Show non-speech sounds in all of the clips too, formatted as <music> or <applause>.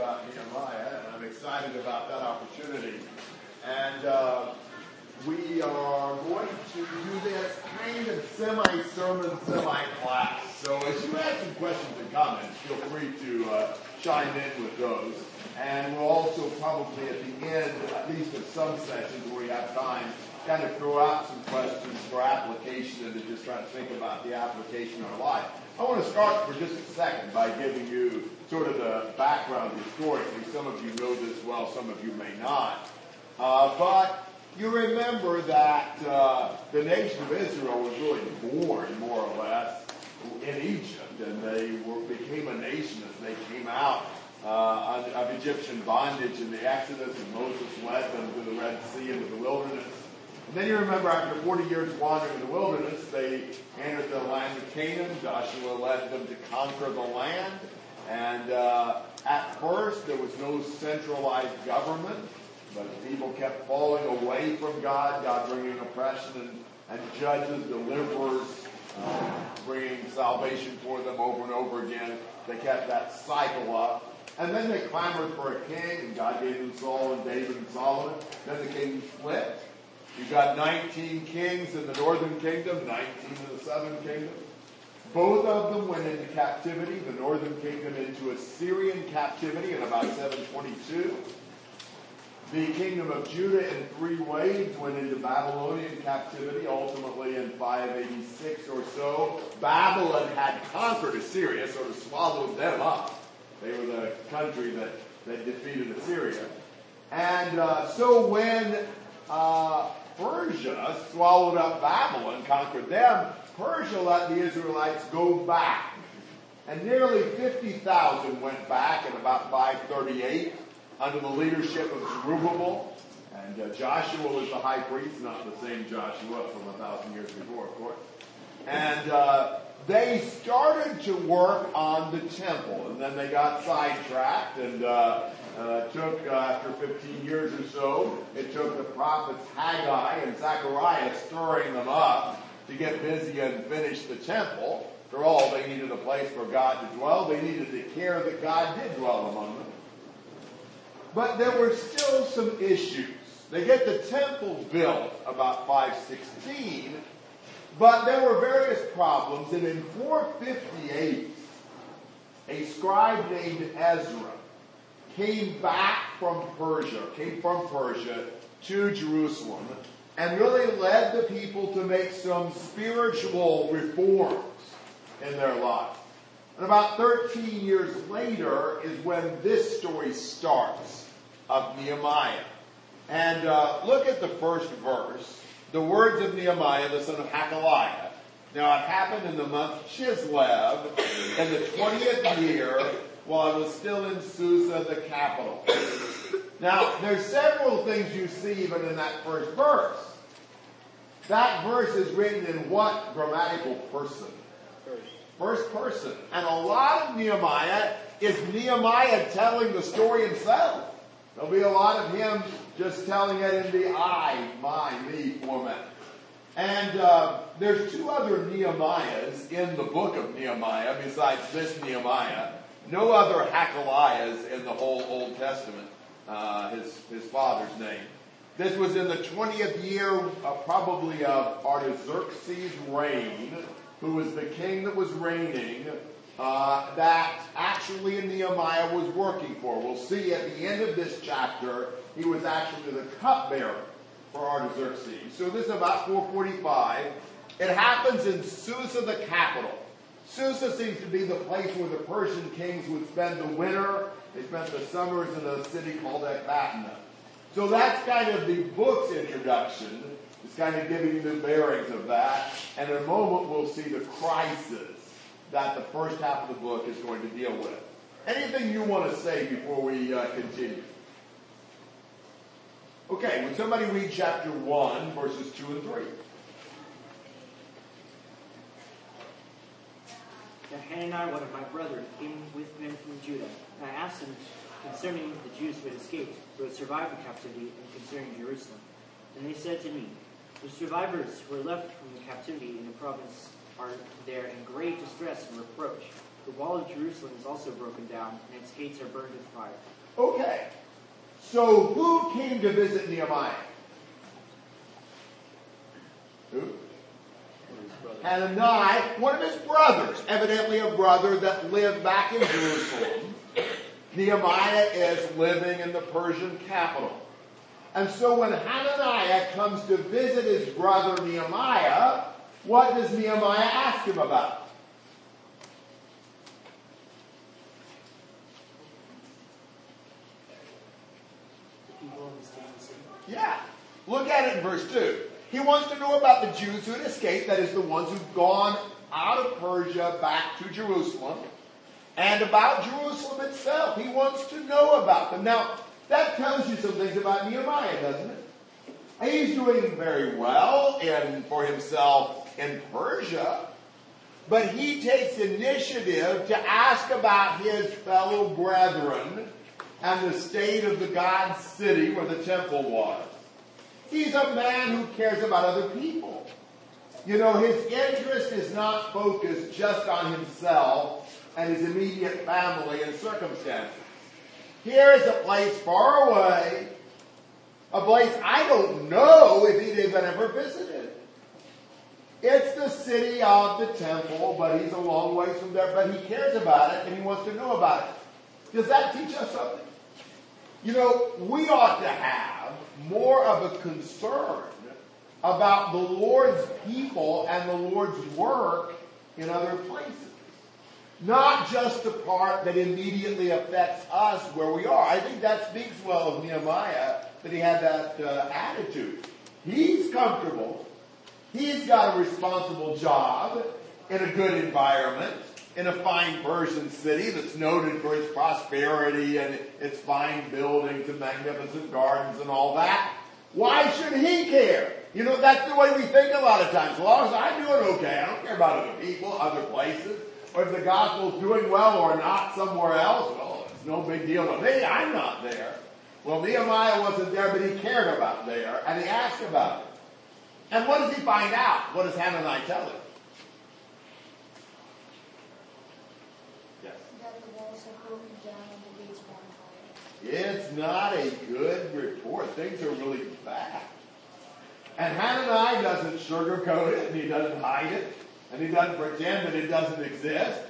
about Nehemiah, and I'm excited about that opportunity. And uh, we are going to do this kind of semi-sermon, semi-class. So as you have some questions and comments, feel free to uh, chime in with those. And we'll also probably at the end, at least of some sessions where we have time, kind of throw out some questions for application and to just try to think about the application in our life. I want to start for just a second by giving you sort of the background historically. Some of you know this well, some of you may not. Uh, but you remember that uh, the nation of Israel was really born, more or less, in Egypt, and they were, became a nation as they came out uh, of Egyptian bondage in the Exodus, and Moses led them to the Red Sea into the wilderness. And then you remember after 40 years wandering in the wilderness, they entered the land of Canaan. Joshua led them to conquer the land. And uh, at first, there was no centralized government, but people kept falling away from God, God bringing oppression and, and judges, deliverers, uh, bringing salvation for them over and over again. They kept that cycle up. And then they clamored for a king, and God gave them Saul and David and Solomon. Then the king split. You've got 19 kings in the northern kingdom, 19 in the southern kingdom. Both of them went into captivity, the northern kingdom into Assyrian captivity in about 722. The kingdom of Judah in three waves went into Babylonian captivity, ultimately in 586 or so. Babylon had conquered Assyria, sort of swallowed them up. They were the country that, that defeated Assyria. And uh, so when uh, Persia swallowed up Babylon, conquered them, Persia let the Israelites go back. And nearly 50,000 went back in about 538 under the leadership of Zerubbabel. And uh, Joshua was the high priest, not the same Joshua from a thousand years before, of course. And uh, they started to work on the temple, and then they got sidetracked and uh, uh, took, uh, after 15 years or so, it took the prophets Haggai and Zechariah stirring them up to get busy and finish the temple. After all, they needed a place for God to dwell. They needed to care that God did dwell among them. But there were still some issues. They get the temple built about 516, but there were various problems, and in 458, a scribe named Ezra came back from Persia, came from Persia to Jerusalem, and really led the people to make some spiritual reforms in their lives. And about 13 years later is when this story starts of Nehemiah. And uh, look at the first verse. The words of Nehemiah, the son of Hacaliah. Now it happened in the month Chislev, in the 20th year, while I was still in Susa, the capital. Now, there's several things you see even in that first verse. That verse is written in what grammatical person? First person. And a lot of Nehemiah is Nehemiah telling the story himself. There'll be a lot of him just telling it in the I, my, me format. And uh, there's two other Nehemiahs in the book of Nehemiah besides this Nehemiah. No other Hacaliahs in the whole Old Testament, uh, his, his father's name. This was in the 20th year, uh, probably of Artaxerxes' reign, who was the king that was reigning, uh, that actually Nehemiah was working for. We'll see at the end of this chapter, he was actually the cupbearer for Artaxerxes. So this is about 445. It happens in Susa, the capital. Susa seems to be the place where the Persian kings would spend the winter. They spent the summers in a city called Ecbatana. So that's kind of the book's introduction. It's kind of giving you the bearings of that. And in a moment, we'll see the crisis that the first half of the book is going to deal with. Anything you want to say before we uh, continue? Okay, would somebody read chapter 1, verses 2 and 3? Now Hanani, one of my brothers, came with men from Judah, and I asked him concerning the Jews who had escaped, who had survived the captivity, and concerning Jerusalem. And they said to me, The survivors who are left from the captivity in the province are there in great distress and reproach. The wall of Jerusalem is also broken down, and its gates are burned with fire. Okay. So who came to visit Nehemiah? Who? Hananiah, one of his brothers, evidently a brother that lived back in Jerusalem. <coughs> Nehemiah is living in the Persian capital. And so when Hananiah comes to visit his brother Nehemiah, what does Nehemiah ask him about? The people in the state of the city. Yeah. Look at it in verse 2. He wants to know about the Jews who had escaped, that is, the ones who've gone out of Persia back to Jerusalem, and about Jerusalem itself. He wants to know about them. Now, that tells you some things about Nehemiah, doesn't it? He's doing very well in, for himself in Persia, but he takes initiative to ask about his fellow brethren and the state of the God's city where the temple was. He's a man who cares about other people. You know, his interest is not focused just on himself and his immediate family and circumstances. Here is a place far away, a place I don't know if he'd even ever visited. It's the city of the temple, but he's a long ways from there, but he cares about it and he wants to know about it. Does that teach us something? You know, we ought to have more of a concern about the Lord's people and the Lord's work in other places. Not just the part that immediately affects us where we are. I think that speaks well of Nehemiah that he had that uh, attitude. He's comfortable. He's got a responsible job in a good environment in a fine Persian city that's noted for its prosperity and its fine buildings and magnificent gardens and all that. Why should he care? You know, that's the way we think a lot of times. As long as I'm doing okay, I don't care about other people, other places, or if the gospel's doing well or not somewhere else, well, it's no big deal to me. I'm not there. Well, Nehemiah wasn't there, but he cared about there, and he asked about it. And what does he find out? What does Hananiah tell him? Yes. that the walls have broken down and the gates are on fire. It's not a good report. Things are really bad. And Hananiah doesn't sugarcoat it, and he doesn't hide it, and he doesn't pretend that it doesn't exist.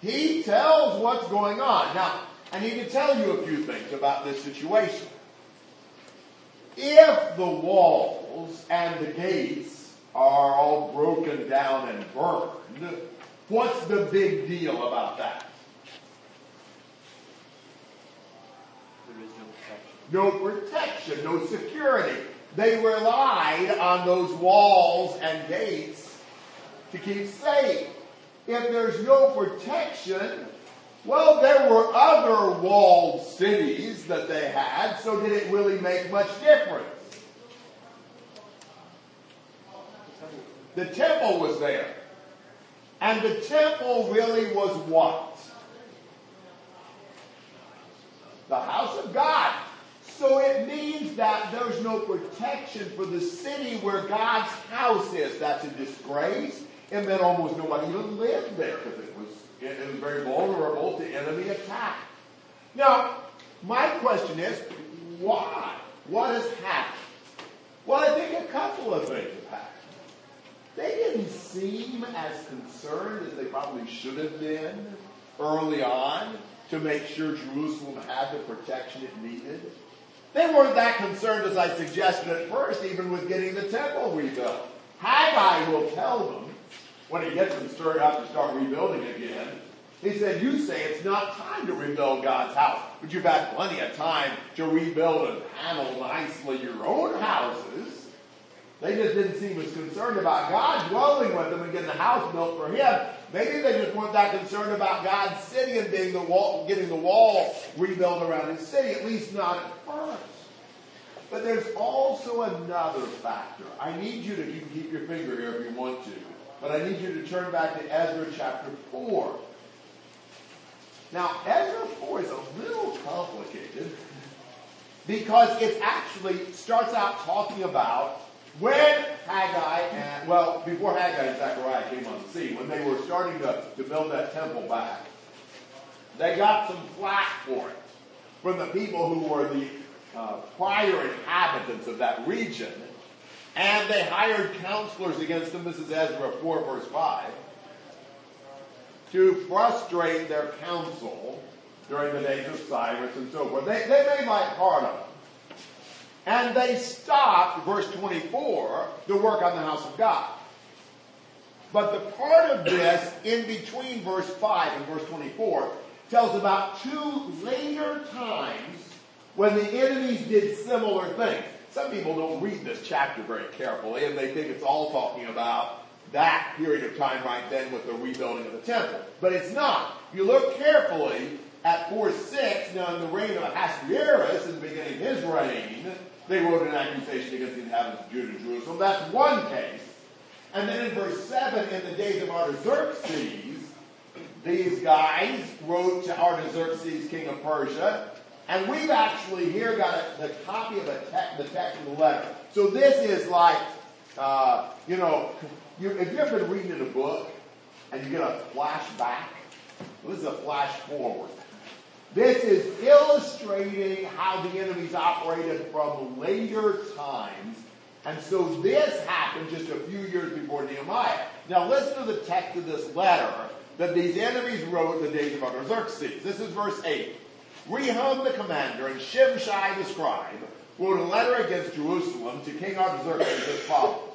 He tells what's going on. Now, I need to tell you a few things about this situation. If the walls and the gates are all broken down and burned, what's the big deal about that? There is no protection. no security. They relied on those walls and gates to keep safe. If there's no protection, well, there were other walled cities that they had, so did it really make much difference? The temple was there. And the temple really was what? the house of God. Means that there's no protection for the city where God's house is. That's a disgrace, and then almost nobody even lived there because it was, it, it was very vulnerable to enemy attack. Now, my question is, why? What has happened? Well, I think a couple of things have happened. They didn't seem as concerned as they probably should have been early on to make sure Jerusalem had the protection it needed. They weren't that concerned as I suggested at first, even with getting the temple rebuilt. Haggai will tell them, when he gets them stirred up to start rebuilding again, he said, you say it's not time to rebuild God's house, but you've had plenty of time to rebuild and panel nicely your own houses. They just didn't seem as concerned about God dwelling with them and getting the house built for Him. Maybe they just weren't that concerned about God's city and being the wall, getting the wall rebuilt around His city, at least not at first. But there's also another factor. I need you to, you can keep your finger here if you want to, but I need you to turn back to Ezra chapter 4. Now, Ezra 4 is a little complicated because it actually starts out talking about when Haggai and, well, before Haggai and Zechariah came on the scene, when they were starting to, to build that temple back, they got some flack for it from the people who were the uh, prior inhabitants of that region. And they hired counselors against them. This is Ezra 4, verse 5 to frustrate their counsel during the days of Cyrus and so forth. They, they made life hard on them. And they stopped, verse 24, the work on the house of God. But the part of this in between verse 5 and verse 24 tells about two later times when the enemies did similar things. Some people don't read this chapter very carefully and they think it's all talking about that period of time right then with the rebuilding of the temple. But it's not. If You look carefully at 4 6, now in the reign of Ahasuerus, in the beginning of his reign, they wrote an accusation against the inhabitants of Judah and Jerusalem. That's one case. And then in verse 7, in the days of Artaxerxes, these guys wrote to Artaxerxes, king of Persia, and we've actually here got a, the copy of te- the text of the letter. So this is like, uh, you know, you, if you've been reading in a book and you get a flashback, well, this is a flash forward. This is illustrating how the enemies operated from later times. And so this happened just a few years before Nehemiah. Now listen to the text of this letter that these enemies wrote in the days of Artaxerxes. This is verse 8. Rehum the commander and Shimshai the scribe wrote a letter against Jerusalem to King Artaxerxes as follows.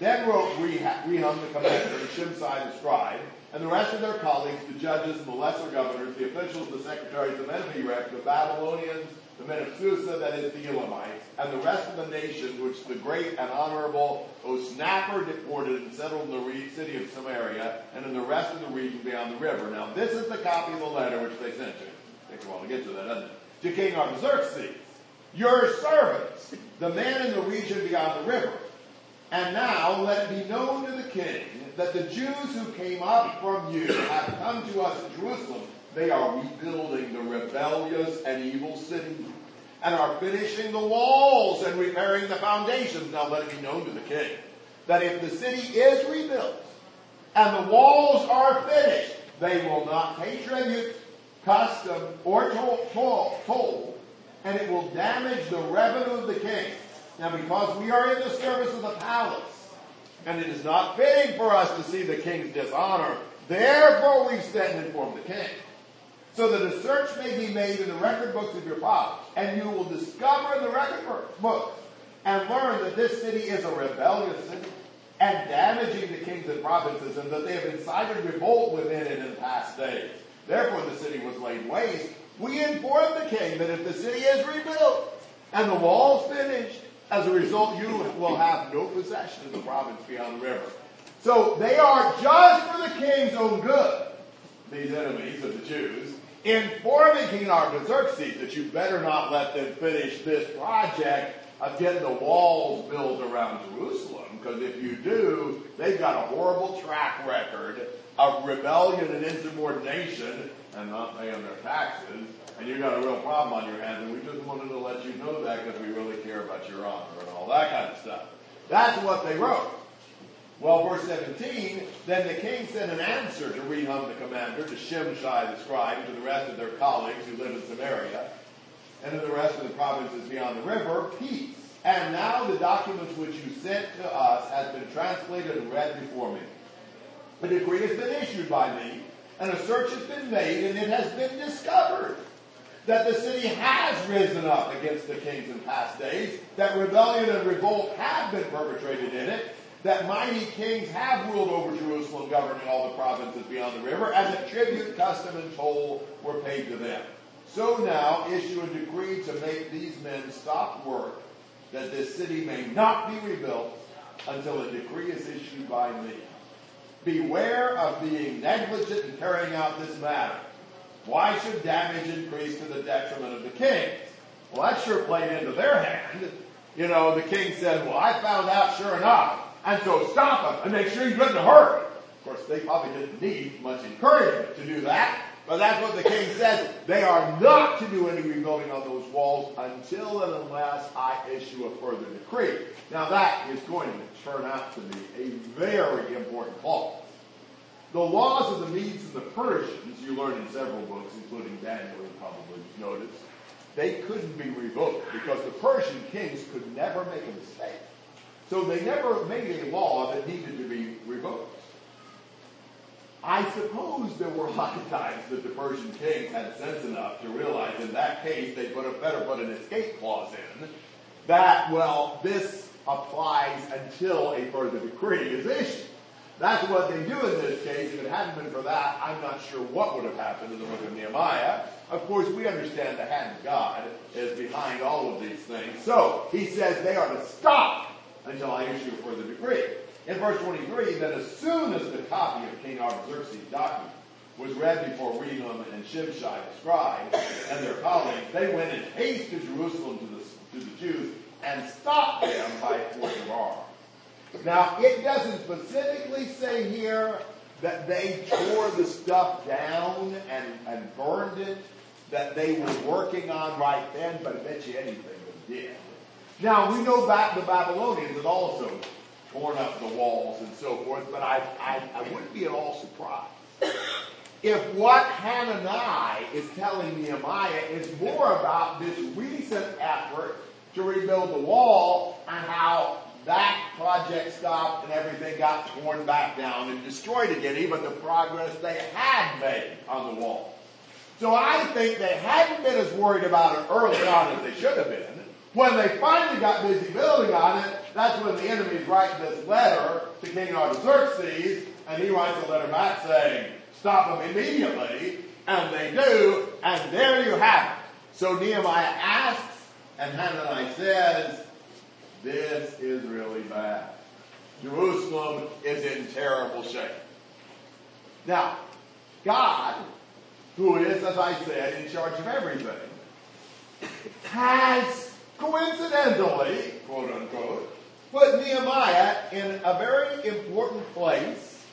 Then wrote Rehum the commander and Shimshai the scribe, and the rest of their colleagues, the judges and the lesser governors, the officials, the secretaries, the men of Erech, the Babylonians, the men of Susa, that is the Elamites, and the rest of the nations which the great and honorable Osnappar deported and settled in the city of Samaria, and in the rest of the region beyond the river. Now this is the copy of the letter which they sent you. Takes a while to get to that, doesn't it? To King Artaxerxes. Your servants, the men in the region beyond the river. And now let it be known to the king that the Jews who came up from you have come to us in Jerusalem. They are rebuilding the rebellious and evil city and are finishing the walls and repairing the foundations. Now let it be known to the king that if the city is rebuilt and the walls are finished, they will not pay tribute, custom, or toll, toll, and it will damage the revenue of the king. Now because we are in the service of the palace, and it is not fitting for us to see the king's dishonor. Therefore we've sent and informed the king. So that a search may be made in the record books of your fathers, and you will discover in the record books and learn that this city is a rebellious city and damaging the kings and provinces, and that they have incited revolt within it in past days. Therefore the city was laid waste. We informed the king that if the city is rebuilt and the walls finished, as a result, you will have no possession of the province beyond the river. So they are just for the king's own good, these enemies of the Jews, informing King Artaxerxes that you better not let them finish this project of getting the walls built around Jerusalem, because if you do, they've got a horrible track record of rebellion and insubordination and not paying their taxes and you've got a real problem on your hands, and we just wanted to let you know that because we really care about your honor and all that kind of stuff. That's what they wrote. Well, verse 17, then the king sent an answer to Rehum the commander, to Shimshai the scribe, and to the rest of their colleagues who live in Samaria, and to the rest of the provinces beyond the river, peace. And now the documents which you sent to us has been translated and read before me. A decree has been issued by me, and a search has been made, and it has been discovered that the city has risen up against the kings in past days, that rebellion and revolt have been perpetrated in it, that mighty kings have ruled over Jerusalem, governing all the provinces beyond the river, and that tribute, custom, and toll were paid to them. So now issue a decree to make these men stop work, that this city may not be rebuilt until a decree is issued by me. Beware of being negligent in carrying out this matter. Why should damage increase to the detriment of the kings? Well, that sure played into their hand. You know, the king said, well, I found out sure enough, and so stop him and make sure in a hurry. Of course, they probably didn't need much encouragement to do that, but that's what the king said. They are not to do any rebuilding on those walls until and unless I issue a further decree. Now that is going to turn out to be a very important clause. The laws of the Medes and the Persians, you learn in several books, including Daniel, you probably noticed, they couldn't be revoked because the Persian kings could never make a mistake. So they never made a law that needed to be revoked. I suppose there were <laughs> a lot of times that the Persian kings had sense enough to realize in that case they would have better put an escape clause in that, well, this applies until a further decree is issued. That's what they do in this case. If it hadn't been for that, I'm not sure what would have happened in the book of Nehemiah. Of course, we understand the hand of God is behind all of these things. So, he says they are to stop until I issue a further decree. In verse 23, then as soon as the copy of King Artaxerxes' document was read before Rehum and Shimshai the scribe and their colleagues, they went in haste to Jerusalem to the, to the Jews and stopped them by force of arms. Now, it doesn't specifically say here that they tore the stuff down and, and burned it, that they were working on right then, but I bet you anything they did. Now, we know back the Babylonians had also torn up the walls and so forth, but I, I, I wouldn't be at all surprised if what Hanani is telling Nehemiah is more about this recent effort to rebuild the wall and how that project stopped and everything got torn back down and destroyed again, even the progress they had made on the wall. So I think they hadn't been as worried about it early on as they should have been. When they finally got busy building on it, that's when the enemy's writing this letter to King Artaxerxes, and he writes a letter back saying, stop them immediately, and they do, and there you have it. So Nehemiah asks, and Hanani says, this is really bad. Jerusalem is in terrible shape. Now, God, who is, as I said, in charge of everything, has coincidentally, quote unquote, put Nehemiah in a very important place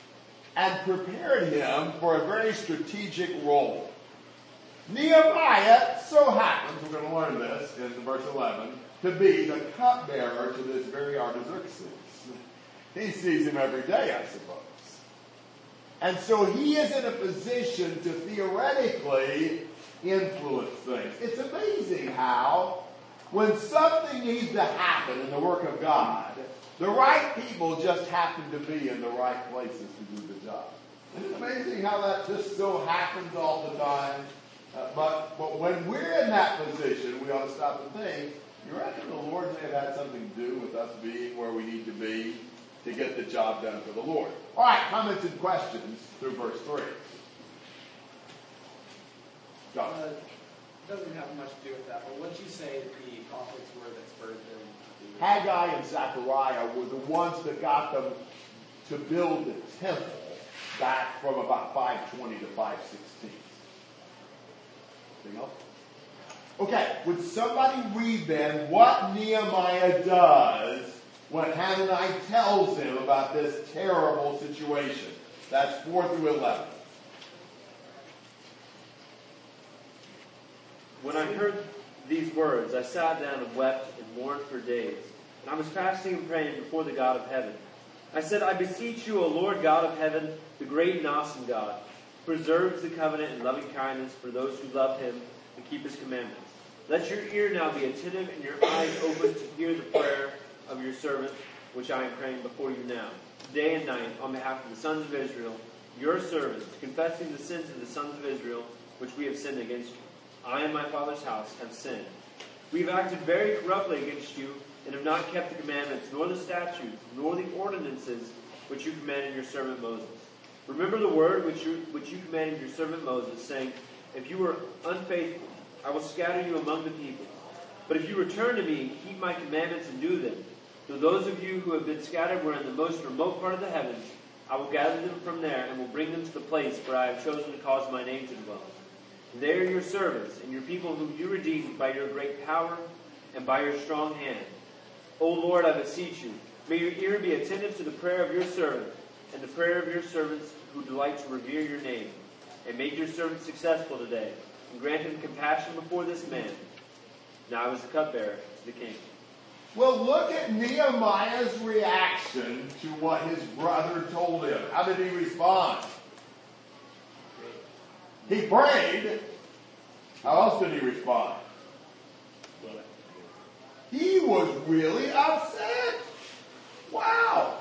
and prepared him for a very strategic role. Nehemiah so happens, we're going to learn this in verse 11, to be the cupbearer to this very Artaxerxes. He sees him every day, I suppose. And so he is in a position to theoretically influence things. It's amazing how, when something needs to happen in the work of God, the right people just happen to be in the right places to do the job. Isn't it amazing how that just so happens all the time? Uh, but, but when we're in that position, we ought to stop and think, you reckon the Lord may have had something to do with us being where we need to be to get the job done for the Lord? All right, comments and questions through verse 3. John. Uh, doesn't have much to do with that, but what you say the prophets were that spurred them Haggai and Zechariah were the ones that got them to build the temple back from about 520 to 516. Anything else? Okay, would somebody read then what Nehemiah does when Hanani tells him about this terrible situation? That's 4 through 11. When I heard these words, I sat down and wept and mourned for days. And I was fasting and praying before the God of heaven. I said, I beseech you, O Lord God of heaven, the great and awesome God, who preserves the covenant and loving kindness for those who love him and keep his commandments. Let your ear now be attentive and your eyes open to hear the prayer of your servant, which I am praying before you now, day and night, on behalf of the sons of Israel, your servants, confessing the sins of the sons of Israel, which we have sinned against you. I and my father's house have sinned. We have acted very corruptly against you, and have not kept the commandments, nor the statutes, nor the ordinances which you commanded your servant Moses. Remember the word which you, which you commanded your servant Moses, saying, If you were unfaithful, I will scatter you among the people. But if you return to me and keep my commandments and do them, though those of you who have been scattered were in the most remote part of the heavens, I will gather them from there and will bring them to the place where I have chosen to cause my name to dwell. They are your servants and your people whom you redeemed by your great power and by your strong hand. O Lord, I beseech you, may your ear be attentive to the prayer of your servant and the prayer of your servants who delight to revere your name. And make your servant successful today, and grant him compassion before this man. Now I was the cupbearer to the king. Well, look at Nehemiah's reaction to what his brother told him. How did he respond? He prayed. How else did he respond? He was really upset. Wow.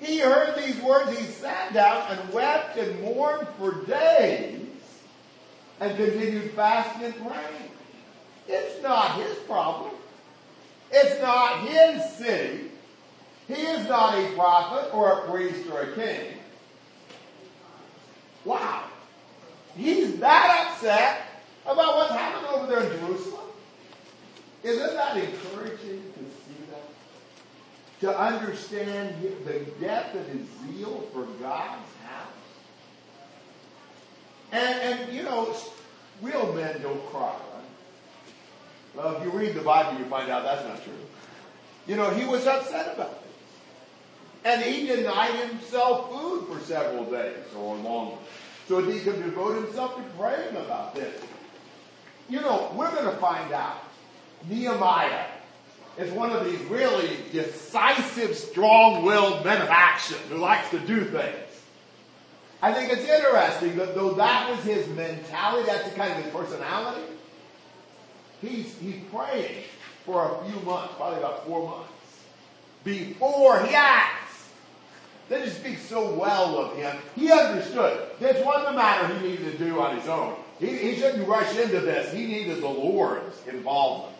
He heard these words. He sat down and wept and mourned for days and continued fasting and praying. It's not his problem. It's not his city. He is not a prophet or a priest or a king. Wow. He's that upset about what's happening over there in Jerusalem. Isn't that encouraging to see that? To understand the depth of his zeal for God's? And, and you know, real men don't cry, right? Well, if you read the Bible, you find out that's not true. You know, he was upset about this. And he denied himself food for several days or longer so he could devote himself to praying about this. You know, we're going to find out Nehemiah is one of these really decisive, strong-willed men of action who likes to do things. I think it's interesting that though that was his mentality, that's the kind of his personality, he's, he's praying for a few months, probably about four months, before he acts. That just speaks so well of him. He understood. This wasn't a matter he needed to do on his own. He, he shouldn't rush into this. He needed the Lord's involvement.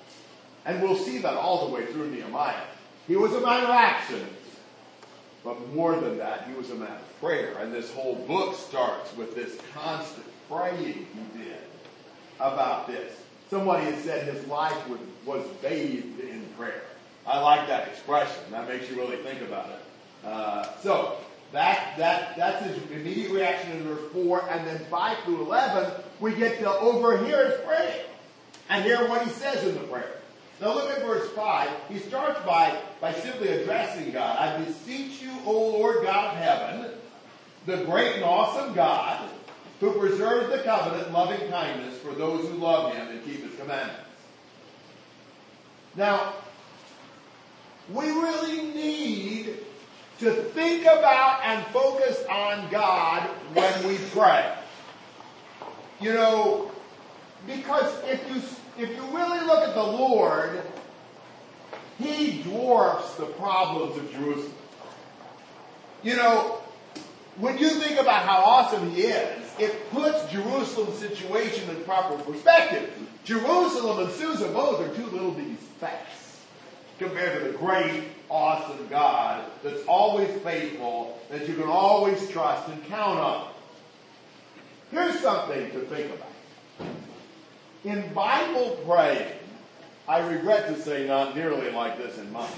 And we'll see that all the way through Nehemiah. He was a man of action. But more than that, he was a man of prayer. And this whole book starts with this constant praying he did about this. Somebody had said his life was, was bathed in prayer. I like that expression. That makes you really think about it. Uh, so that that that's his immediate reaction in verse four, and then five through eleven, we get to overhear his praying and hear what he says in the prayer. Now look at verse 5. He starts by, by simply addressing God. I beseech you, O Lord God of heaven, the great and awesome God, who preserves the covenant loving kindness for those who love him and keep his commandments. Now, we really need to think about and focus on God when we pray. You know, because if you if you really look at the Lord, He dwarfs the problems of Jerusalem. You know, when you think about how awesome He is, it puts Jerusalem's situation in proper perspective. Jerusalem and Susa both are two little bitty specks compared to the great, awesome God that's always faithful, that you can always trust and count on. Here's something to think about. In Bible praying, I regret to say not nearly like this in mine,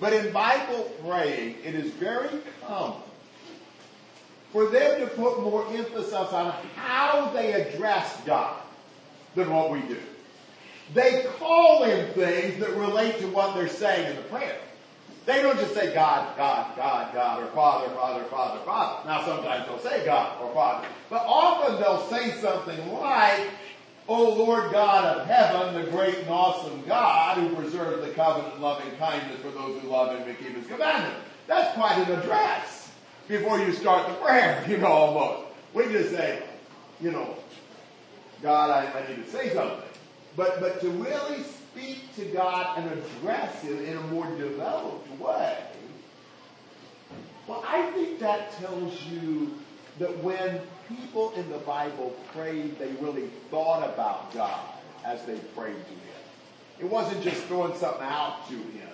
but in Bible praying, it is very common for them to put more emphasis on how they address God than what we do. They call him things that relate to what they're saying in the prayer. They don't just say God, God, God, God, or Father, Father, Father, Father. Now sometimes they'll say God or Father, but often they'll say something like, O Lord God of heaven, the great and awesome God who preserves the covenant loving kindness for those who love him and keep his commandments. That's quite an address before you start the prayer, <laughs> you know, almost. We just say, you know, God, I, I need to say something. But, but to really speak to God and address Him in a more developed way, well, I think that tells you that when people in the Bible prayed, they really thought about God as they prayed to Him. It wasn't just throwing something out to Him.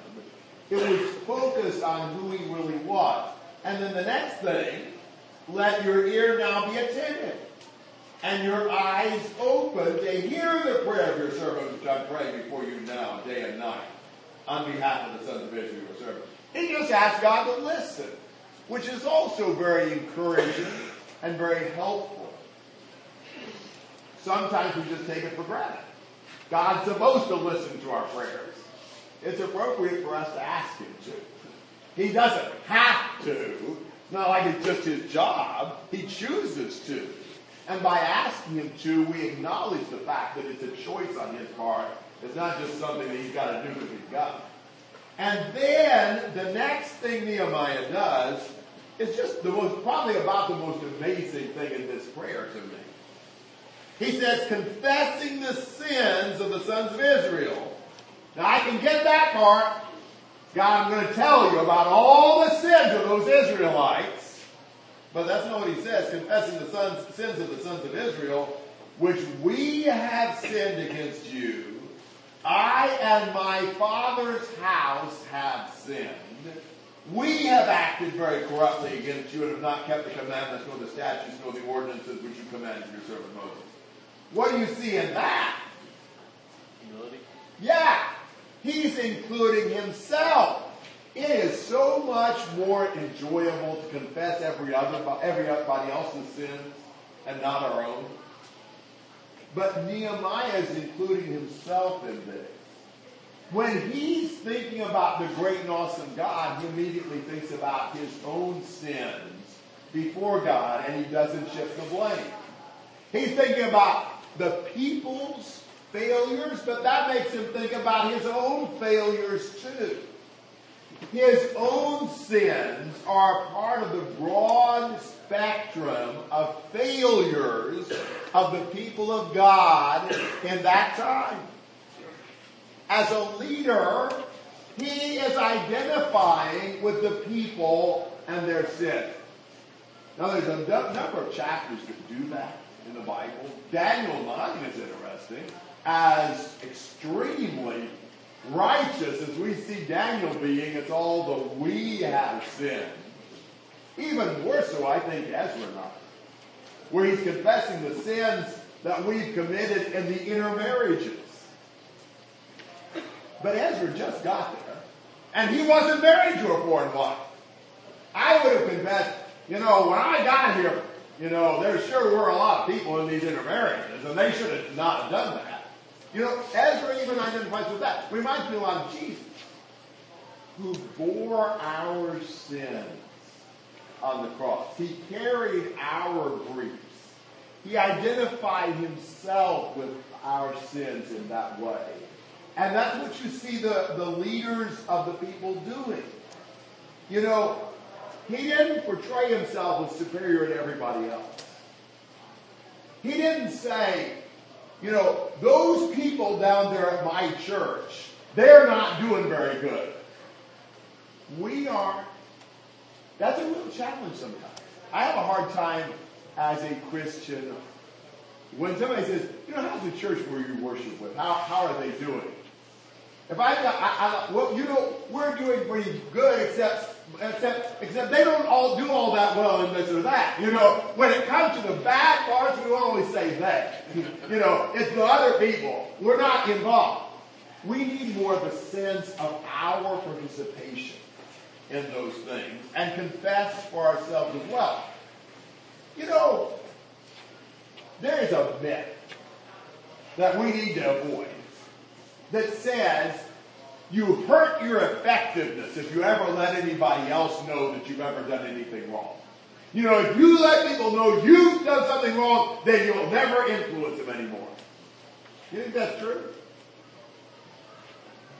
It was focused on who He really was. And then the next thing, let your ear now be attentive and your eyes open to hear the prayer of your servant which I pray before you now, day and night, on behalf of the sons of Israel, your servant. He just asked God to listen, which is also very encouraging and very helpful. Sometimes we just take it for granted. God's supposed to listen to our prayers. It's appropriate for us to ask Him to. He doesn't have to. It's not like it's just His job. He chooses to. And by asking Him to, we acknowledge the fact that it's a choice on His part. It's not just something that He's got to do because He's got. And then the next thing Nehemiah does is just the most, probably about the most amazing thing in this prayer to me. He says, confessing the sins of the sons of Israel. Now I can get that part. God, I'm going to tell you about all the sins of those Israelites. But that's not what he says. Confessing the sons, sins of the sons of Israel, which we have sinned against you. I and my father's house have sinned. We have acted very corruptly against you and have not kept the commandments, nor the statutes, nor the ordinances which you commanded your servant Moses. What do you see in that? Humility. Yeah, he's including himself. It is so much more enjoyable to confess every other, everybody else's sins and not our own. But Nehemiah is including himself in this. When he's thinking about the great and awesome God, he immediately thinks about his own sins before God and he doesn't shift the blame. He's thinking about the people's failures, but that makes him think about his own failures too. His own sins are part of the broad spectrum of failures of the people of God in that time. As a leader, he is identifying with the people and their sin. Now, there's a number of chapters that do that in the Bible. Daniel 9 is interesting, as extremely righteous as we see Daniel being, it's all the we have sinned. Even more so, I think, Ezra 9, where he's confessing the sins that we've committed in the intermarriages. But Ezra just got there, and he wasn't married to a foreign wife. I would have confessed, you know, when I got here, you know, there sure were a lot of people in these intermarriages, and they should have not have done that. You know, Ezra even identifies with that. Reminds me a lot of Jesus, who bore our sins on the cross. He carried our griefs. He identified himself with our sins in that way. And that's what you see the, the leaders of the people doing. You know, he didn't portray himself as superior to everybody else. He didn't say, you know, those people down there at my church, they're not doing very good. We are. That's a real challenge sometimes. I have a hard time as a Christian when somebody says, you know, how's the church where you worship with? How, how are they doing? If I, I, I, well, you know, we're doing pretty good, except, except, except they don't all do all that well in this or that. You know, when it comes to the bad parts, we always say that. <laughs> You know, it's the other people. We're not involved. We need more of a sense of our participation in those things and confess for ourselves as well. You know, there is a myth that we need to avoid that says you hurt your effectiveness if you ever let anybody else know that you've ever done anything wrong. You know, if you let people know you've done something wrong, then you'll never influence them anymore. You think that's true?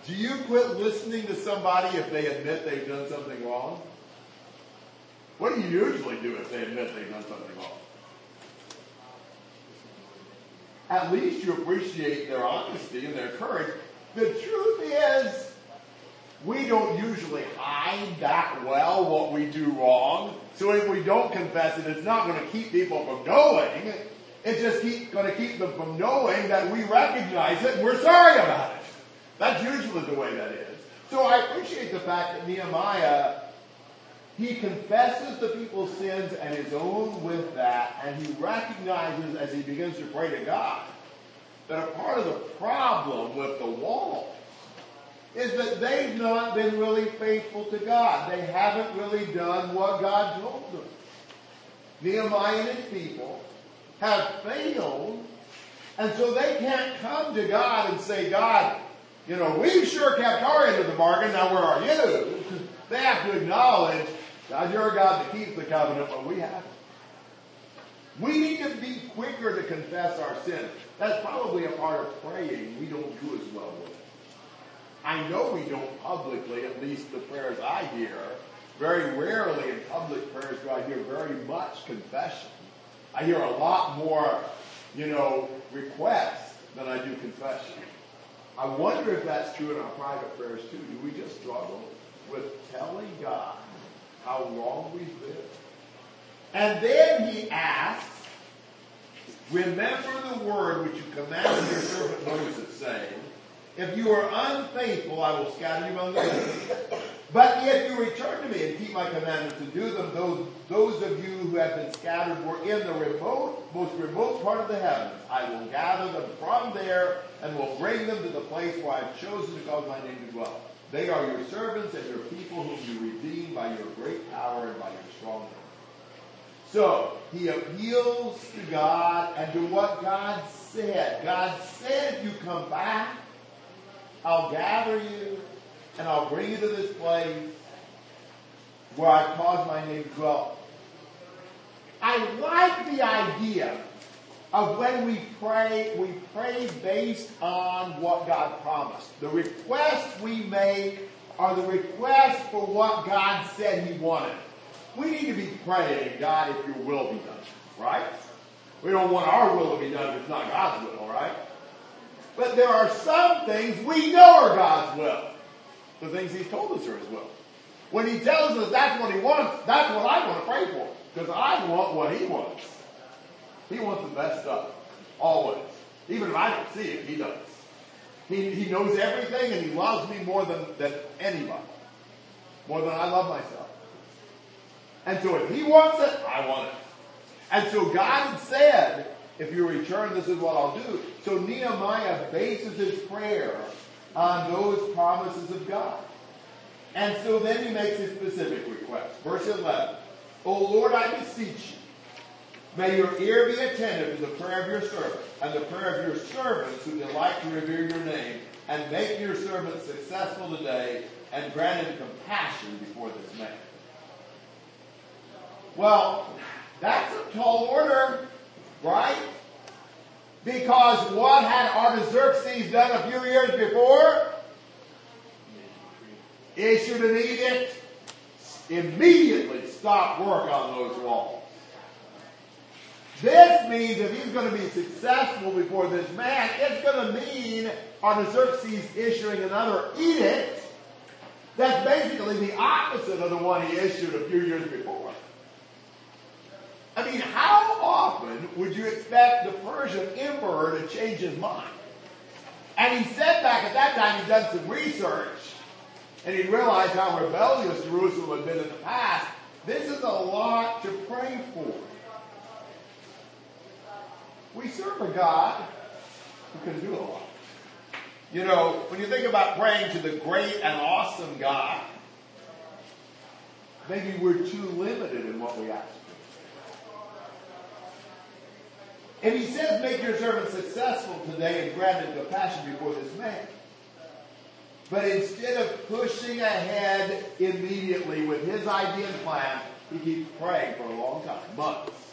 Do you quit listening to somebody if they admit they've done something wrong? What do you usually do if they admit they've done something wrong? At least you appreciate their honesty and their courage. The truth is, we don't usually hide that well what we do wrong. So if we don't confess it, it's not going to keep people from knowing. It's just keep, going to keep them from knowing that we recognize it and we're sorry about it. That's usually the way that is. So I appreciate the fact that Nehemiah, he confesses the people's sins and his own with that, and he recognizes as he begins to pray to God that a part of the problem with the wall is that they've not been really faithful to God. They haven't really done what God told them. Nehemiah and his people have failed, and so they can't come to God and say, God, you know, we've sure kept our end of the bargain, now where are you? <laughs> They have to acknowledge, God, you're a God that keeps the covenant, but we haven't. We need to be quicker to confess our sins. That's probably a part of praying we don't do as well with. I know we don't publicly, at least the prayers I hear. Very rarely in public prayers do I hear very much confession. I hear a lot more you know, requests than I do confession. I wonder if that's true in our private prayers too. Do we just struggle with telling God how long we've lived? And then he asks, Remember the word which you commanded your servant Moses, saying, If you are unfaithful, I will scatter you among the nations. But if you return to me and keep my commandments and do them, those, those of you who have been scattered were in the remote, most remote part of the heavens. I will gather them from there and will bring them to the place where I have chosen to cause my name to dwell. They are your servants and your people whom you redeem by your great power and by your strong hand. So he appeals to God and to what God said. God said, if you come back, I'll gather you and I'll bring you to this place where I cause my name to dwell. I like the idea of when we pray, we pray based on what God promised. The requests we make are the requests for what God said He wanted. We need to be praying, God, if your will be done, right? We don't want our will to be done if it's not God's will, right? But there are some things we know are God's will. The things He's told us are His will. When He tells us that's what He wants, that's what I want to pray for. Because I want what He wants. He wants the best stuff. Always. Even if I don't see it, He does. He, he knows everything and He loves me more than, than anybody. More than I love myself. And so if he wants it, I want it. And so God had said, if you return, this is what I'll do. So Nehemiah bases his prayer on those promises of God. And so then he makes a specific request. Verse 11. O Lord, I beseech you, may your ear be attentive to the prayer of your servant and the prayer of your servants who delight to revere your name, and make your servant successful today, and grant him compassion before this man. Well, that's a tall order, right? Because what had Artaxerxes done a few years before? Issued an edict, immediately stop work on those walls. This means if he's going to be successful before this man, it's going to mean Artaxerxes issuing another edict that's basically the opposite of the one he issued a few years before. I mean, how often would you expect the Persian emperor to change his mind? And he said back at that time he'd done some research and he realized how rebellious Jerusalem had been in the past. This is a lot to pray for. We serve a God who can do a lot. You know, when you think about praying to the great and awesome God, maybe we're too limited in what we ask And he says, make your servant successful today and grant him compassion before this man. But instead of pushing ahead immediately with his idea and plan, he keeps praying for a long time, months.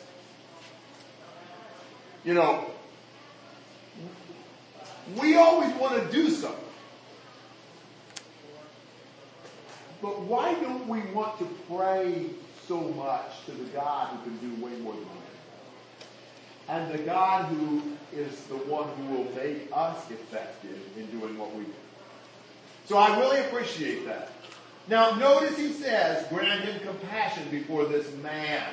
You know, we always want to do something. But why don't we want to pray so much to the God who can do way more than we can? and the God who is the one who will make us effective in doing what we do. So I really appreciate that. Now notice he says, grant him compassion before this man.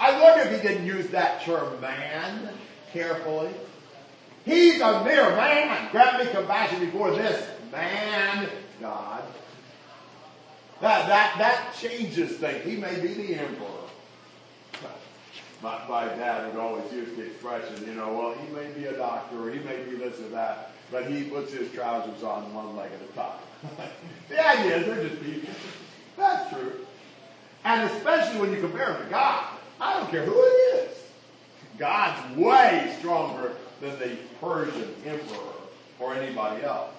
I wonder if he didn't use that term man carefully. He's a mere man. Grant me compassion before this man, God. That, that, that changes things. He may be the emperor my, my dad would always use the expression, you know, well, he may be a doctor or he may be this or that, but he puts his trousers on one leg at a time. <laughs> the idea is they're just people. That's true. And especially when you compare him to God, I don't care who it is. God's way stronger than the Persian emperor or anybody else.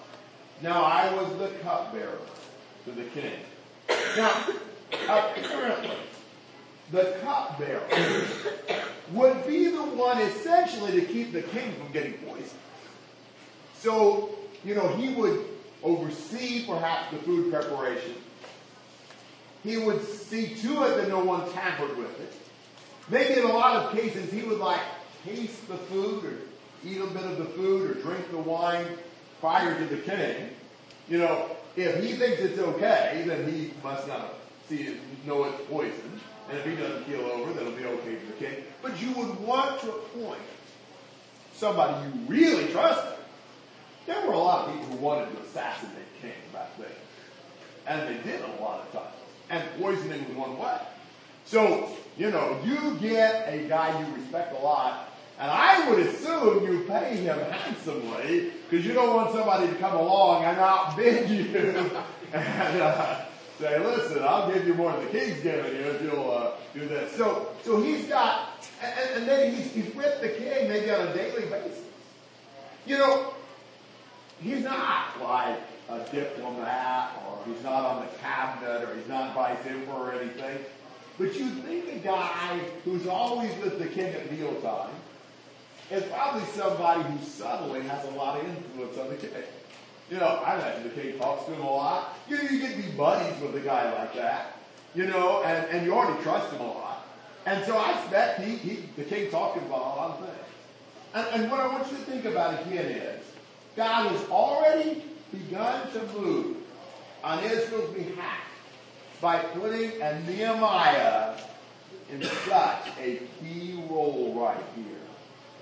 Now, I was the cupbearer to the king. Now, uh, apparently, the cupbearer, would be the one essentially to keep the king from getting poisoned. So, you know, he would oversee perhaps the food preparation. He would see to it that no one tampered with it. Maybe in a lot of cases he would like taste the food or eat a bit of the food or drink the wine prior to the king, you know, if he thinks it's okay, then he must not see it, know it's poison. And if he doesn't keel over, then it'll be okay for the king. But you would want to appoint somebody you really trusted. There were a lot of people who wanted to assassinate kings back then. And they did a lot of times. And poisoning was one way. So, you know, you get a guy you respect a lot, and I would assume you pay him handsomely, because you don't want somebody to come along and outbid you <laughs> and uh, say, listen, I'll give you more than the king's giving you if you'll uh, do this. So, so he's got, and, and then he's, he's with the king maybe on a daily basis. You know, he's not like a diplomat, or he's not on the cabinet, or he's not vice emperor or anything. But you think a guy who's always with the king at mealtime is probably somebody who subtly has a lot of influence on the king. You know, I imagine the king talks to him a lot. You, you get to be buddies with a guy like that, you know, and, and you already trust him a lot. And so I expect he, he the king talking about a lot of things. And, and what I want you to think about again is, God has already begun to move on Israel's behalf by putting a Nehemiah in such a key role right here.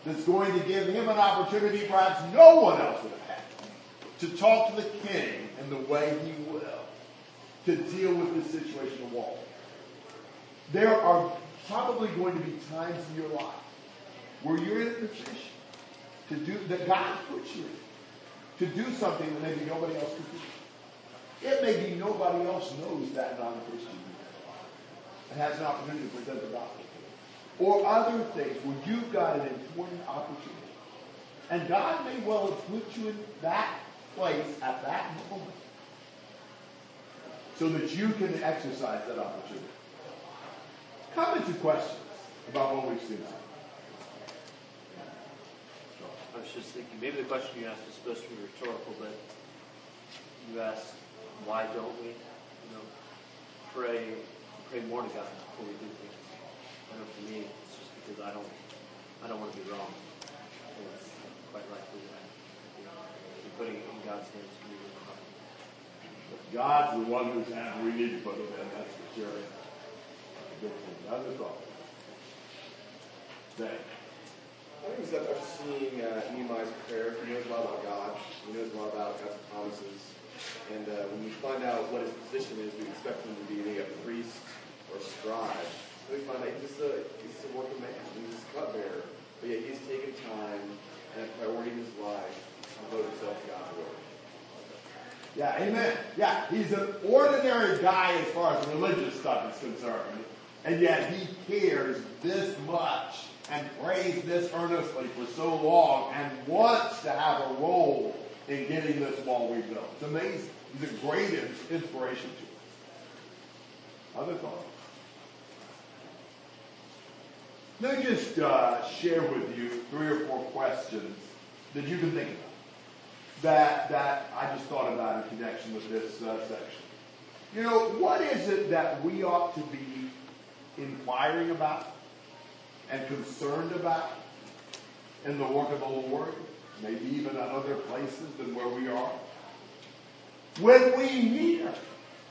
That's going to give him an opportunity perhaps no one else would have had to talk to the king in the way he will, to deal with this situation of war. There are probably going to be times in your life where you're in a position to do that God puts you in to do something that maybe nobody else could do. It may be nobody else knows that non-Christian and has an opportunity to present the gospel. Or other things where you've got an important opportunity. And God may well have put you in that place at that moment so that you can exercise that opportunity. Comments or questions about what we've seen? I was just thinking, maybe the question you asked is supposed to be rhetorical, but you asked, why don't we, you know, pray, pray more to God before we do things. I know for me, it's just because I don't, I don't want to be wrong. And it's quite likely that you know, putting it in God's hands can be really hard. God's the one whose hand we need to put it in, that's for sure. That's a good thing. Other thoughts? Thank I think it's that after seeing uh, Nehemiah's prayer, he knows a lot about God. He knows a lot about God's promises. And uh, when we find out what his position is, we expect him to be a priest or a scribe. But we find out he's just a, he's just a working man. He's a cupbearer. But yet he's taken time and a priority in his life to devote himself to God's word. Yeah, amen. Yeah, he's an ordinary guy as far as religious stuff is concerned. And yet he cares this much and prays this earnestly for so long and wants to have a role in getting this wall rebuilt. It's amazing. He's a great inspiration to us. Other thoughts? Let me just uh, share with you three or four questions that you can think about that, that I just thought about in connection with this uh, section. You know, what is it that we ought to be inquiring about and concerned about in the work of the Lord, maybe even at other places than where we are. When we hear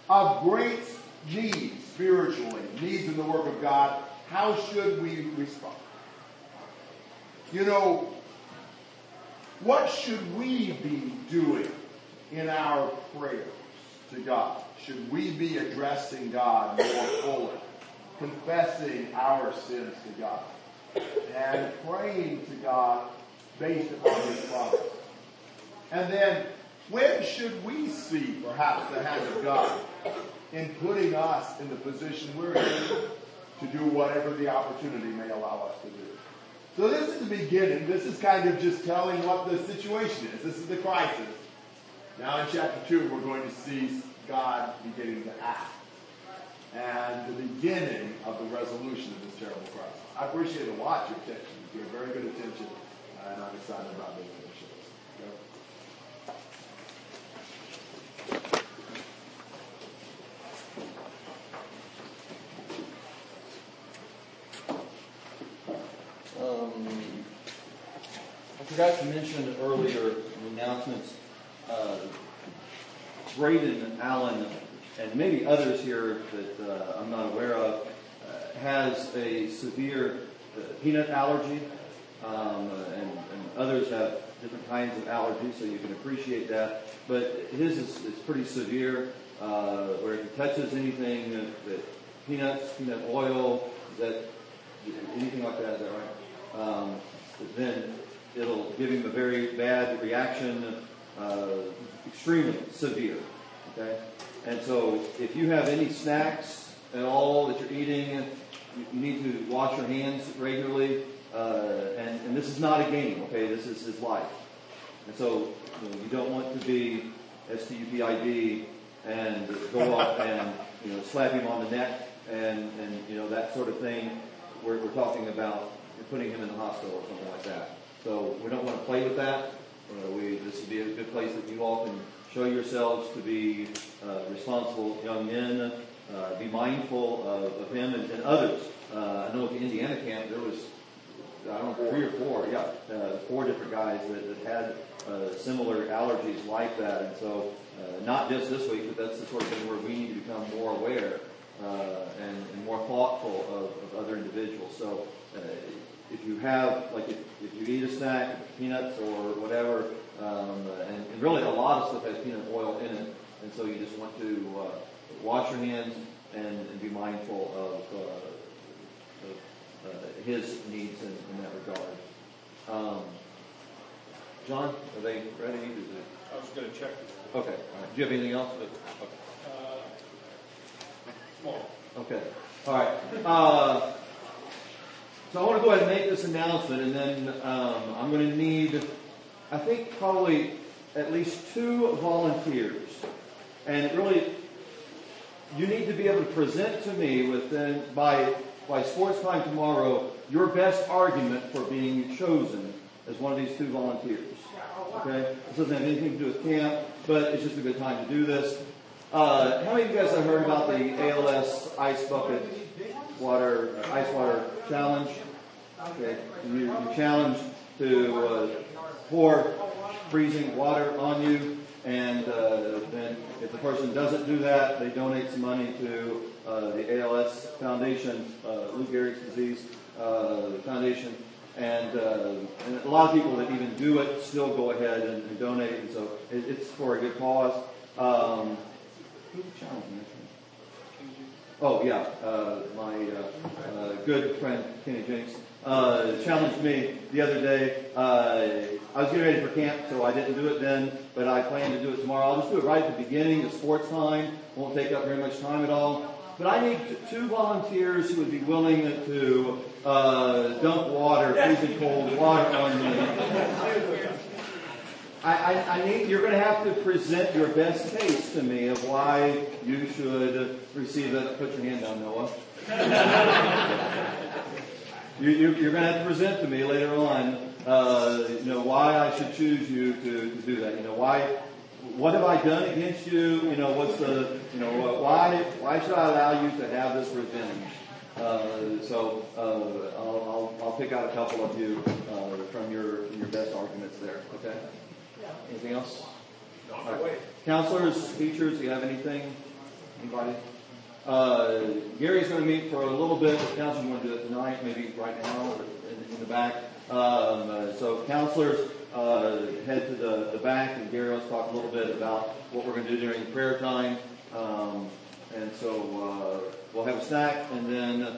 of great needs spiritually, needs in the work of God, how should we respond? You know, what should we be doing in our prayers to God? Should we be addressing God more fully? confessing our sins to God and praying to God based upon His promise. And then, when should we see perhaps the hand of God in putting us in the position we're in to do whatever the opportunity may allow us to do? So this is the beginning. This is kind of just telling what the situation is. This is the crisis. Now in chapter 2, we're going to see God beginning to act and the beginning of the resolution of this terrible crisis. I appreciate a lot your attention. You gave very good attention, and I'm excited about those initiatives. Um, I forgot to mention earlier announcements, uh, Braden Allen and maybe others here that uh, I'm not aware of uh, has a severe uh, peanut allergy, um, others have different kinds of allergies, so you can appreciate that. But his is, is pretty severe, uh, where if he touches anything that, that peanuts, peanut oil, that anything like that, is that right? Um, then it'll give him a very bad reaction, uh, extremely severe. Okay, and so if you have any snacks at all that you're eating, you, you need to wash your hands regularly. Uh, and, and this is not a game. Okay, this is his life. And so you, know, you don't want to be STUPID and go up <laughs> and you know slap him on the neck and and you know that sort of thing. We're, we're talking about putting him in the hospital or something like that. So we don't want to play with that. Uh, we this would be a good place that you all can show yourselves to be uh, responsible young men. Uh, be mindful of, of him and, and others. Uh, I know at the Indiana camp there was I don't know, three or four, yeah, uh, four different guys that, that had uh, similar allergies like that. And so, uh, not just this week, but that's the sort of thing where we need to become more aware uh, and, and more thoughtful of, of other individuals. So, uh, if you have, like, if, if you eat a snack, peanuts or whatever, um, and, and really a lot of stuff has peanut oil in it, and so you just want to uh, wash your hands and, and be mindful of, uh, his needs in, in that regard. Um, John, are they ready? Is it, I was gonna check. okay. All right. Do you have anything else? Okay. Uh, Okay. All right. Uh, so I want to go ahead and make this announcement, and then um, I'm going to need, I think, probably at least two volunteers. And really, you need to be able to present to me within by by sports time tomorrow your best argument for being chosen as one of these two volunteers. Okay? This doesn't have anything to do with camp, but it's just a good time to do this. Uh, how many of you guys have heard about the ALS ice bucket water uh, ice water challenge? Okay, you, you challenge to uh, pour freezing water on you, and uh, if the person doesn't do that, they donate some money to uh, the ALS Foundation, uh, Lou Gehrig's disease uh, foundation, and, uh, and a lot of people that even do it still go ahead and, and donate, and so it, it's for a good cause. Um, who challenged me? Oh yeah, uh, my uh, uh, good friend Kenny Jenks uh, challenged me the other day. Uh, I was getting ready for camp, so I didn't do it then, but I plan to do it tomorrow. I'll just do it right at the beginning of sports time. Won't take up very much time at all. But I need two volunteers who would be willing to uh, dump water, freezing cold water on me. I, I, I need, you're going to have to present your best case to me of why you should receive it. Put your hand down, Noah. <laughs> you, you, you're going to have to present to me later on, uh, you know, why I should choose you to, to do that. You know, why, what have I done against you? You know, what's the, you know, why, why should I allow you to have this revenge? Uh, so uh, I'll, I'll, I'll pick out a couple of you uh, from your from your best arguments there. Okay. Anything else? All right. Counselors, teachers, do you have anything? Anybody? Uh, Gary's going to meet for a little bit. If counselors want to do it tonight, maybe right now or in, in the back. Um, uh, so counselors, uh, head to the, the back, and Gary to talk a little bit about what we're going to do during prayer time. Um, and so uh, we'll have a snack and then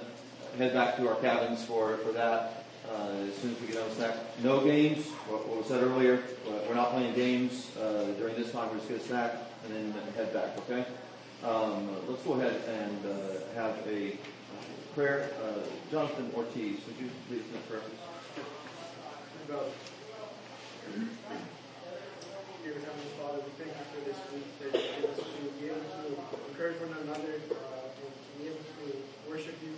head back to our cabins for, for that uh, as soon as we get on snack. No games, what, what was said earlier. We're not playing games uh, during this time. We're just going to snack and then head back, okay? Um, let's go ahead and uh, have a prayer. Uh, Jonathan Ortiz, would you please make a prayer? Dear Heavenly Father, we thank you for this week that you give us to be able to encourage one another uh, and be able to worship you.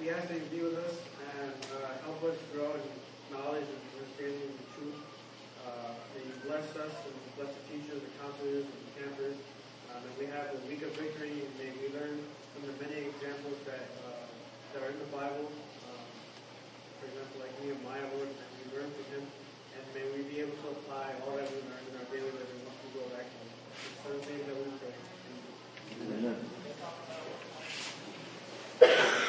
We ask that you be with us and uh, help us grow in knowledge and understanding of the truth. Uh, that you bless us and bless the teachers, the counselors, and the campers. Uh, that we have a week of victory and may we learn from the many examples that, uh, that are in the Bible. Um, for example, like Nehemiah, Lord, and we learn from him. and may we be able to apply all that we learned in our daily living once we go back home. In Son's name that we pray. Amen. Amen.